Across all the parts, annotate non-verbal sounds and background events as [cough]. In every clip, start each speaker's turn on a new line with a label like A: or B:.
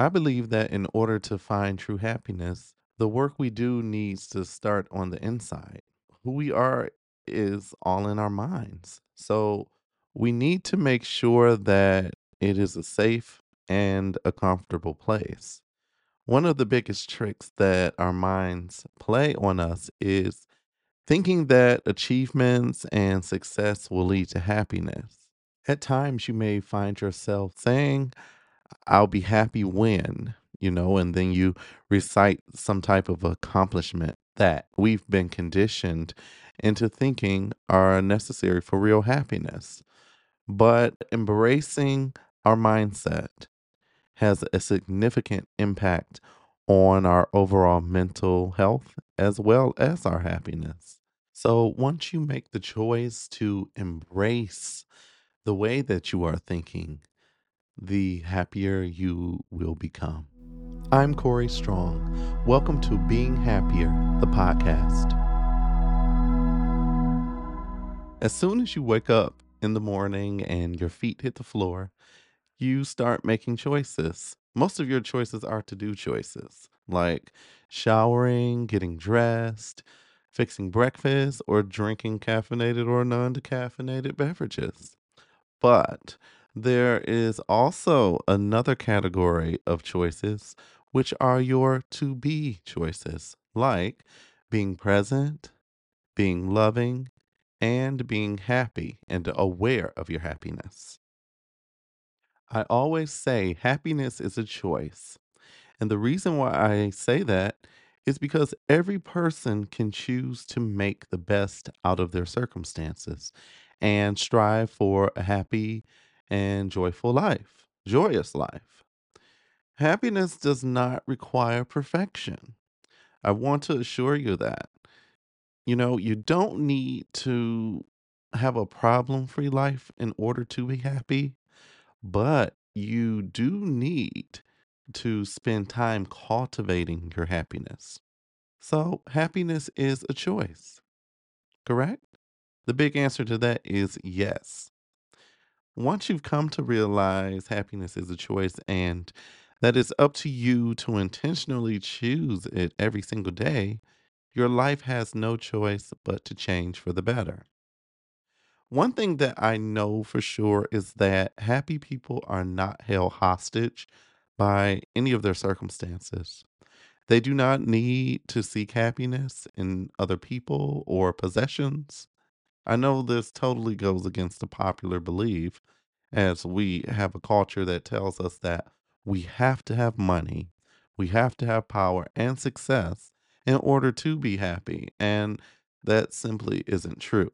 A: I believe that in order to find true happiness, the work we do needs to start on the inside. Who we are is all in our minds. So we need to make sure that it is a safe and a comfortable place. One of the biggest tricks that our minds play on us is thinking that achievements and success will lead to happiness. At times, you may find yourself saying, I'll be happy when, you know, and then you recite some type of accomplishment that we've been conditioned into thinking are necessary for real happiness. But embracing our mindset has a significant impact on our overall mental health as well as our happiness. So once you make the choice to embrace the way that you are thinking, the happier you will become. I'm Corey Strong. Welcome to Being Happier, the podcast. As soon as you wake up in the morning and your feet hit the floor, you start making choices. Most of your choices are to do choices like showering, getting dressed, fixing breakfast, or drinking caffeinated or non decaffeinated beverages. But there is also another category of choices, which are your to be choices, like being present, being loving, and being happy and aware of your happiness. I always say happiness is a choice. And the reason why I say that is because every person can choose to make the best out of their circumstances and strive for a happy and joyful life, joyous life. Happiness does not require perfection. I want to assure you that. You know, you don't need to have a problem free life in order to be happy, but you do need to spend time cultivating your happiness. So, happiness is a choice, correct? The big answer to that is yes. Once you've come to realize happiness is a choice and that it's up to you to intentionally choose it every single day, your life has no choice but to change for the better. One thing that I know for sure is that happy people are not held hostage by any of their circumstances. They do not need to seek happiness in other people or possessions. I know this totally goes against the popular belief, as we have a culture that tells us that we have to have money, we have to have power and success in order to be happy. And that simply isn't true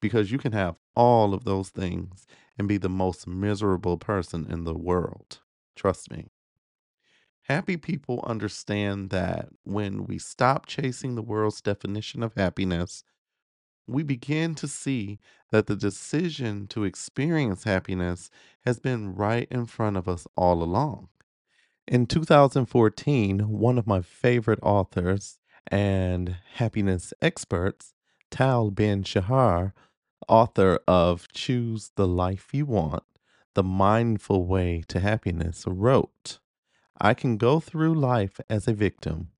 A: because you can have all of those things and be the most miserable person in the world. Trust me. Happy people understand that when we stop chasing the world's definition of happiness, we begin to see that the decision to experience happiness has been right in front of us all along. In 2014, one of my favorite authors and happiness experts, Tal Ben Shahar, author of Choose the Life You Want The Mindful Way to Happiness, wrote, I can go through life as a victim,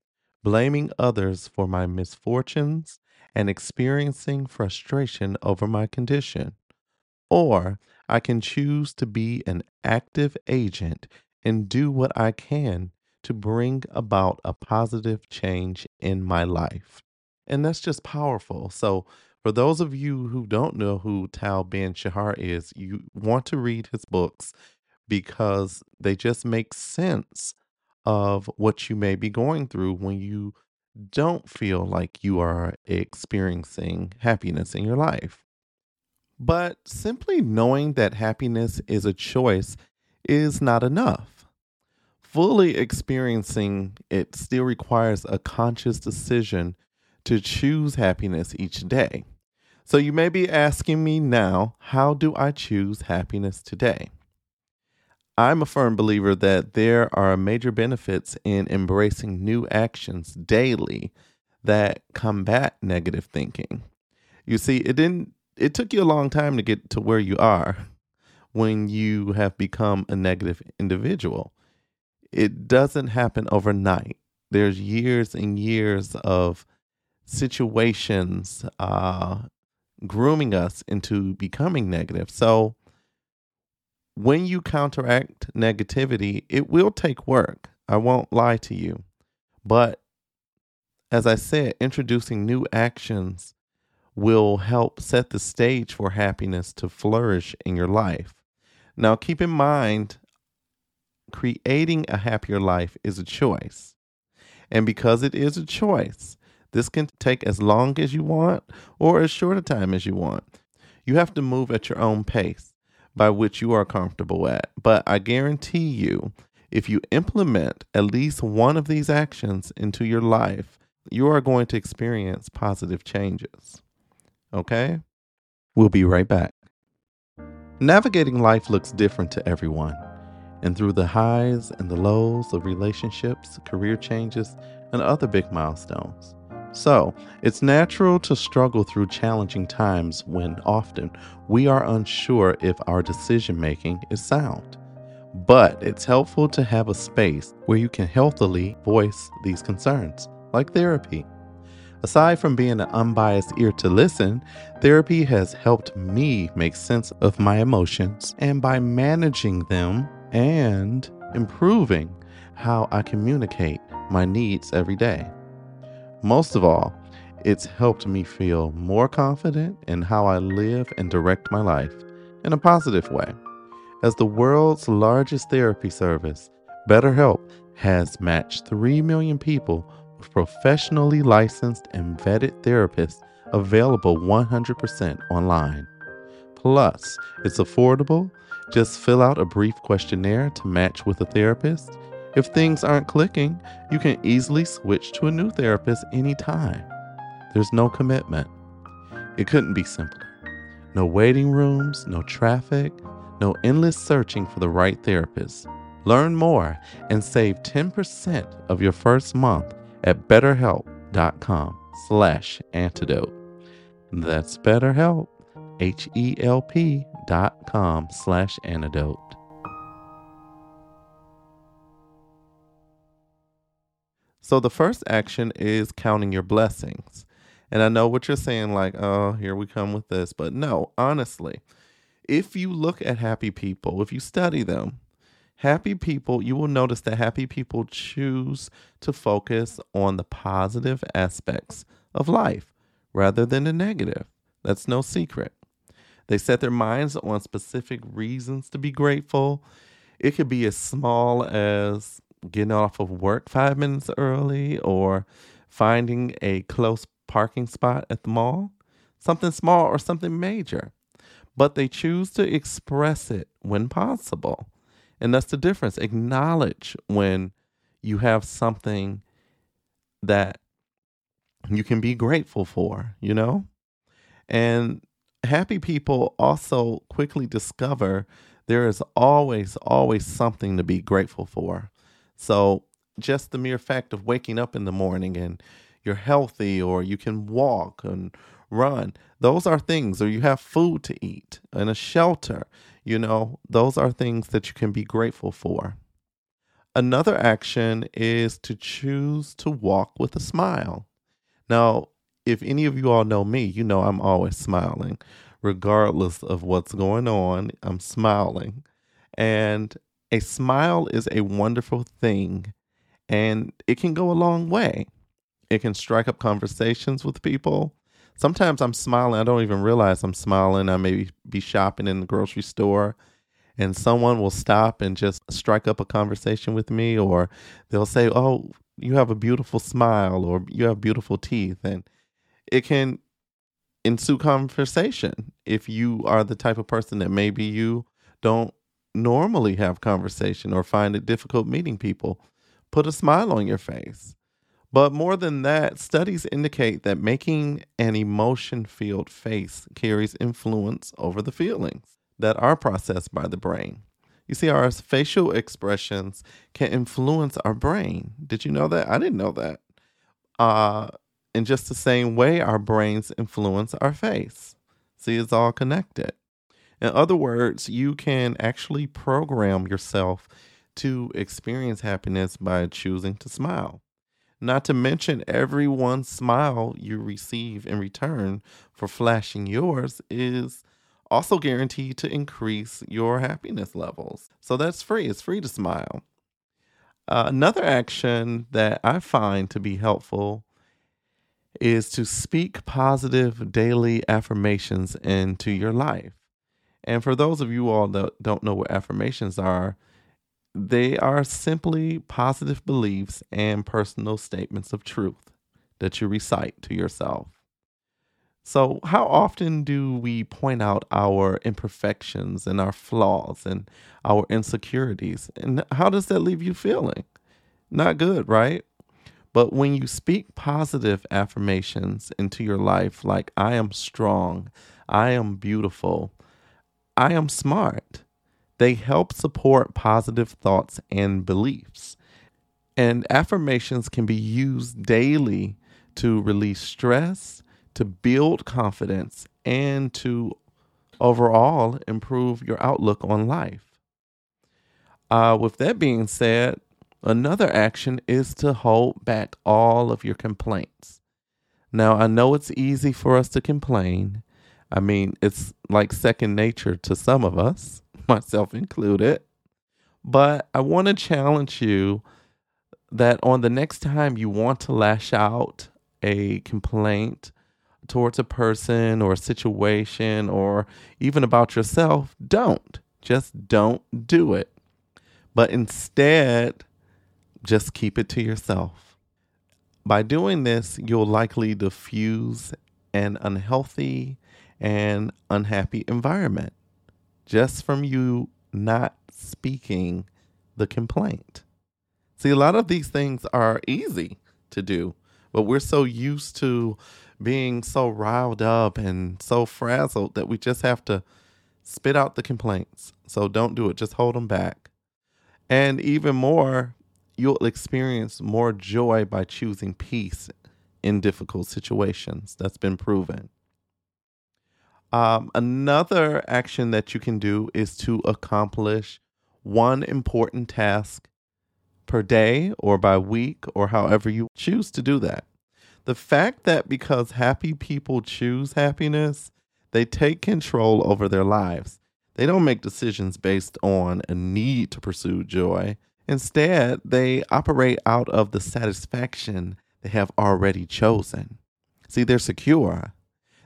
A: blaming others for my misfortunes and experiencing frustration over my condition. Or I can choose to be an active agent and do what I can to bring about a positive change in my life. And that's just powerful. So, for those of you who don't know who Tal Ben Shahar is, you want to read his books because they just make sense of what you may be going through when you don't feel like you are experiencing happiness in your life. But simply knowing that happiness is a choice is not enough. Fully experiencing it still requires a conscious decision to choose happiness each day. So you may be asking me now, how do I choose happiness today? I'm a firm believer that there are major benefits in embracing new actions daily that combat negative thinking. You see, it didn't it took you a long time to get to where you are when you have become a negative individual. it doesn't happen overnight. There's years and years of situations uh, grooming us into becoming negative. So when you counteract negativity, it will take work. I won't lie to you. But as I said, introducing new actions will help set the stage for happiness to flourish in your life. Now, keep in mind, creating a happier life is a choice. And because it is a choice, this can take as long as you want or as short a time as you want. You have to move at your own pace by which you are comfortable at. But I guarantee you, if you implement at least one of these actions into your life, you are going to experience positive changes. Okay? We'll be right back. Navigating life looks different to everyone. And through the highs and the lows of relationships, career changes, and other big milestones. So, it's natural to struggle through challenging times when often we are unsure if our decision making is sound. But it's helpful to have a space where you can healthily voice these concerns, like therapy. Aside from being an unbiased ear to listen, therapy has helped me make sense of my emotions and by managing them and improving how I communicate my needs every day. Most of all, it's helped me feel more confident in how I live and direct my life in a positive way. As the world's largest therapy service, BetterHelp has matched 3 million people with professionally licensed and vetted therapists available 100% online. Plus, it's affordable. Just fill out a brief questionnaire to match with a therapist if things aren't clicking, you can easily switch to a new therapist anytime. There's no commitment. It couldn't be simpler. No waiting rooms, no traffic, no endless searching for the right therapist. Learn more and save 10% of your first month at betterhelp.com slash antidote. That's betterhelp, H-E-L-P dot com slash antidote. So the first action is counting your blessings. And I know what you're saying, like, oh, here we come with this. But no, honestly, if you look at happy people, if you study them, happy people, you will notice that happy people choose to focus on the positive aspects of life rather than the negative. That's no secret. They set their minds on specific reasons to be grateful. It could be as small as getting off of work five minutes early or finding a close parking spot at the mall, something small or something major. But they choose to express it when possible. And that's the difference. Acknowledge when you have something that you can be grateful for, you know? And happy people also quickly discover there is always, always something to be grateful for. So just the mere fact of waking up in the morning and you're healthy or you can walk and run, those are things, or you have food to eat and a shelter, you know, those are things that you can be grateful for. Another action is to choose to walk with a smile. Now, if any of you all know me, you know I'm always smiling. Regardless of what's going on, I'm smiling. And a smile is a wonderful thing and it can go a long way. It can strike up conversations with people. Sometimes I'm smiling, I don't even realize I'm smiling. I may be shopping in the grocery store and someone will stop and just strike up a conversation with me, or they'll say, Oh, you have a beautiful smile, or you have beautiful teeth. And it can ensue conversation if you are the type of person that maybe you don't normally have conversation or find it difficult meeting people, put a smile on your face. But more than that, studies indicate that making an emotion filled face carries influence over the feelings that are processed by the brain. You see, our facial expressions can influence our brain. Did you know that? I didn't know that. Uh, in just the same way, our brains influence our face. See, it's all connected. In other words, you can actually program yourself to experience happiness by choosing to smile. Not to mention, every one smile you receive in return for flashing yours is also guaranteed to increase your happiness levels. So that's free. It's free to smile. Uh, another action that I find to be helpful is to speak positive daily affirmations into your life. And for those of you all that don't know what affirmations are, they are simply positive beliefs and personal statements of truth that you recite to yourself. So, how often do we point out our imperfections and our flaws and our insecurities? And how does that leave you feeling? Not good, right? But when you speak positive affirmations into your life, like, I am strong, I am beautiful, I am smart, they help support positive thoughts and beliefs. And affirmations can be used daily to release stress, to build confidence, and to overall improve your outlook on life. Uh, with that being said, another action is to hold back all of your complaints. Now, I know it's easy for us to complain. I mean, it's like second nature to some of us [laughs] myself included. But I want to challenge you that on the next time you want to lash out a complaint towards a person or a situation or even about yourself, don't. Just don't do it. But instead, just keep it to yourself. By doing this, you'll likely diffuse an unhealthy and unhappy environment just from you not speaking the complaint. See, a lot of these things are easy to do, but we're so used to being so riled up and so frazzled that we just have to spit out the complaints. So don't do it, just hold them back. And even more, you'll experience more joy by choosing peace in difficult situations. That's been proven. Um, another action that you can do is to accomplish one important task per day or by week or however you choose to do that. The fact that because happy people choose happiness, they take control over their lives. They don't make decisions based on a need to pursue joy. Instead, they operate out of the satisfaction they have already chosen. See, they're secure.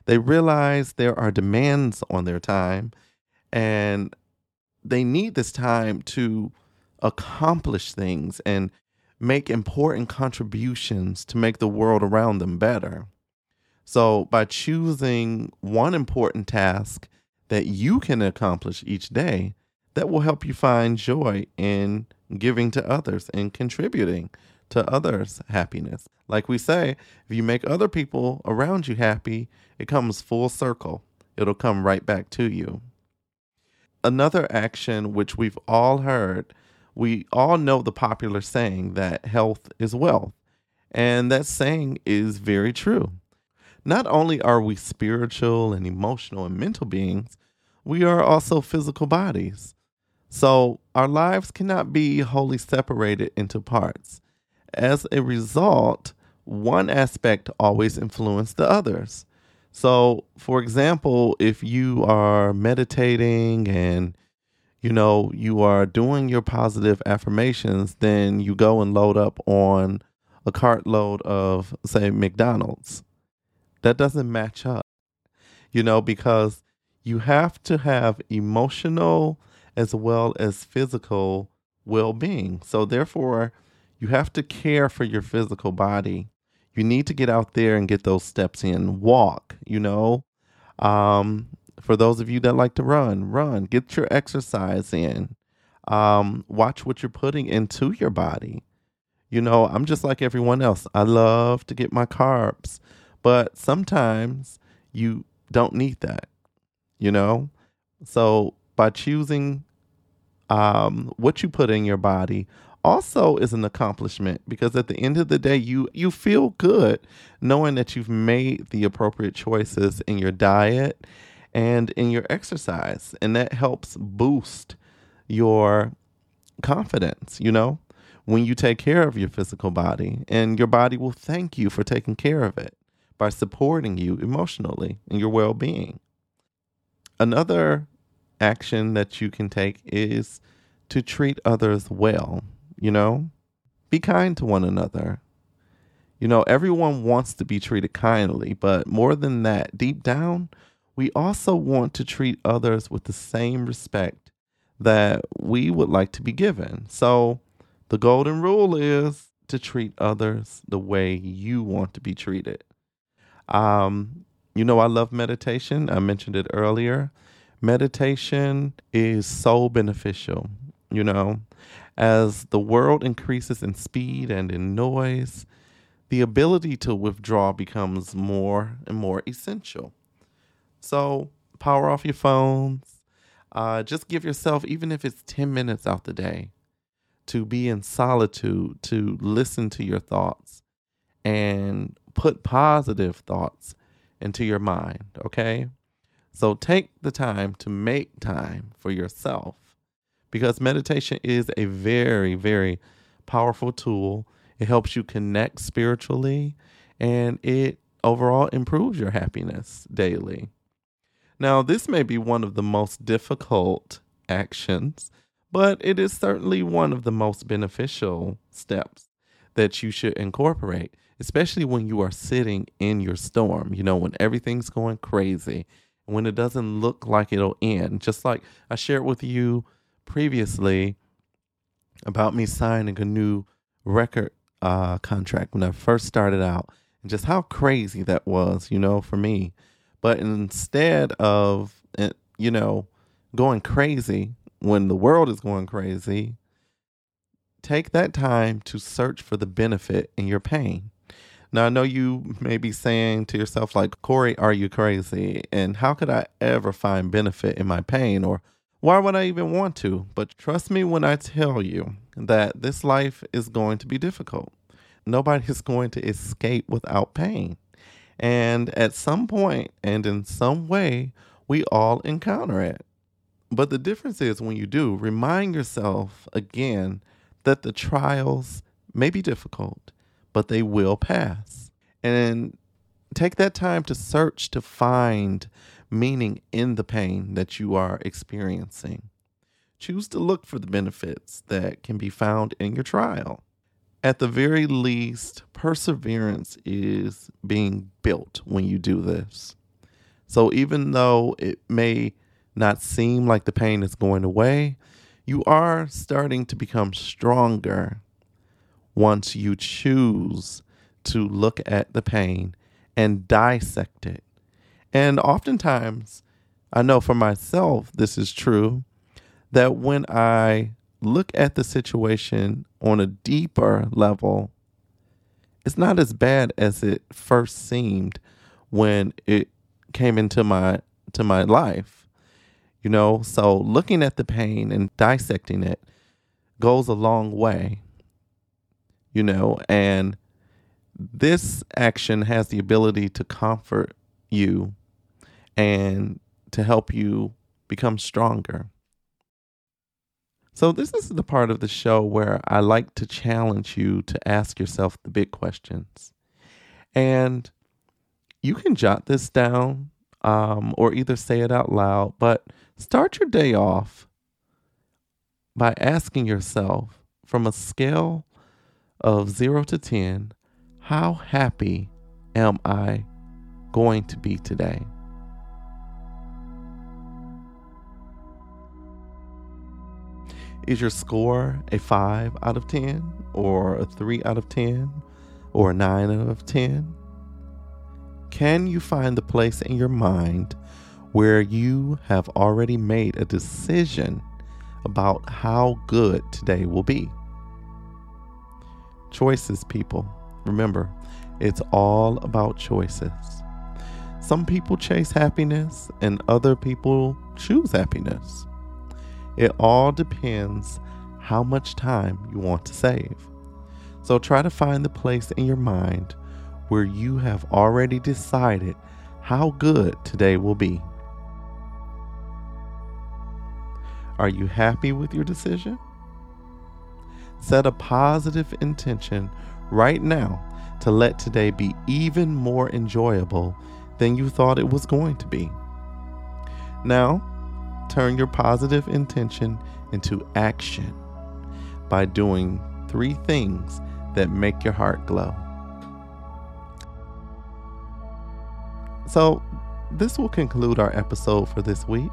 A: They realize there are demands on their time and they need this time to accomplish things and make important contributions to make the world around them better. So, by choosing one important task that you can accomplish each day, that will help you find joy in giving to others and contributing to others' happiness. Like we say, if you make other people around you happy, it comes full circle. It'll come right back to you. Another action which we've all heard, we all know the popular saying that health is wealth. And that saying is very true. Not only are we spiritual and emotional and mental beings, we are also physical bodies. So our lives cannot be wholly separated into parts. As a result, one aspect always influences the others. So, for example, if you are meditating and you know you are doing your positive affirmations, then you go and load up on a cartload of say McDonald's. That doesn't match up. You know, because you have to have emotional as well as physical well-being. So therefore, you have to care for your physical body. You need to get out there and get those steps in. Walk, you know. Um, for those of you that like to run, run. Get your exercise in. Um, watch what you're putting into your body. You know, I'm just like everyone else. I love to get my carbs, but sometimes you don't need that, you know? So by choosing um, what you put in your body, also is an accomplishment because at the end of the day you you feel good knowing that you've made the appropriate choices in your diet and in your exercise. And that helps boost your confidence, you know, when you take care of your physical body, and your body will thank you for taking care of it by supporting you emotionally and your well being. Another action that you can take is to treat others well, you know, be kind to one another. You know, everyone wants to be treated kindly, but more than that, deep down, we also want to treat others with the same respect that we would like to be given. So, the golden rule is to treat others the way you want to be treated. Um, you know, I love meditation. I mentioned it earlier. Meditation is so beneficial, you know, as the world increases in speed and in noise, the ability to withdraw becomes more and more essential. So, power off your phones. Uh, just give yourself, even if it's 10 minutes out the day, to be in solitude, to listen to your thoughts and put positive thoughts into your mind, okay? So take the time to make time for yourself because meditation is a very, very powerful tool. It helps you connect spiritually and it overall improves your happiness daily. Now, this may be one of the most difficult actions, but it is certainly one of the most beneficial steps that you should incorporate especially when you are sitting in your storm, you know, when everything's going crazy, when it doesn't look like it'll end. Just like I shared with you previously about me signing a new record uh, contract when I first started out, and just how crazy that was, you know, for me. But instead of, eh, you know, going crazy when the world is going crazy, take that time to search for the benefit in your pain. Now, I know you may be saying to yourself, like, Corey, are you crazy? And how could I ever find benefit in my pain? Or why would I even want to? But trust me when I tell you that this life is going to be difficult. Nobody is going to escape without pain. And at some point and in some way, we all encounter it. But the difference is when you do, remind yourself again that the trials may be difficult but they will pass. And take that time to search to find meaning in the pain that you are experiencing. Choose to look for the benefits that can be found in your trial. At the very least, perseverance is being built when you do this. So even though it may not seem like the pain is going away, you are starting to become stronger once you choose to look at the pain and dissect it. And oftentimes, I know for myself, this is true, that when I look at the situation on a deeper level, it's not as bad as it first seemed when it came into my to my life. You know, so looking at the pain and dissecting it goes a long way you know, and this action has the ability to comfort you and to help you become stronger. So, this is the part of the show where I like to challenge you to ask yourself the big questions. And you can jot this down um, or either say it out loud, but start your day off by asking yourself from a scale of 0 to 10, how happy am I going to be today? Is your score a 5 out of 10, or a 3 out of 10, or a 9 out of 10? Can you find the place in your mind where you have already made a decision about how good today will be? Choices, people. Remember, it's all about choices. Some people chase happiness and other people choose happiness. It all depends how much time you want to save. So try to find the place in your mind where you have already decided how good today will be. Are you happy with your decision? Set a positive intention right now to let today be even more enjoyable than you thought it was going to be. Now, turn your positive intention into action by doing three things that make your heart glow. So, this will conclude our episode for this week.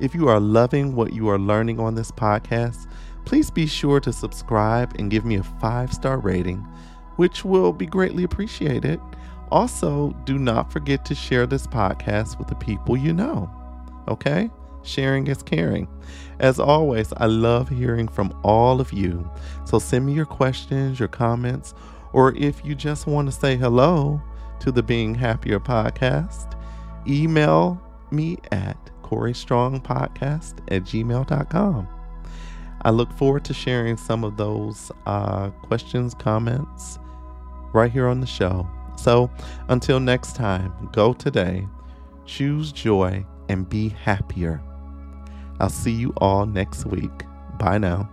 A: If you are loving what you are learning on this podcast, please be sure to subscribe and give me a five star rating, which will be greatly appreciated. Also, do not forget to share this podcast with the people you know. Okay? Sharing is caring. As always, I love hearing from all of you. So send me your questions, your comments, or if you just want to say hello to the Being Happier podcast, email me at CoreyStrongPodcast at gmail.com. I look forward to sharing some of those uh, questions, comments right here on the show. So until next time, go today, choose joy, and be happier. I'll see you all next week. Bye now.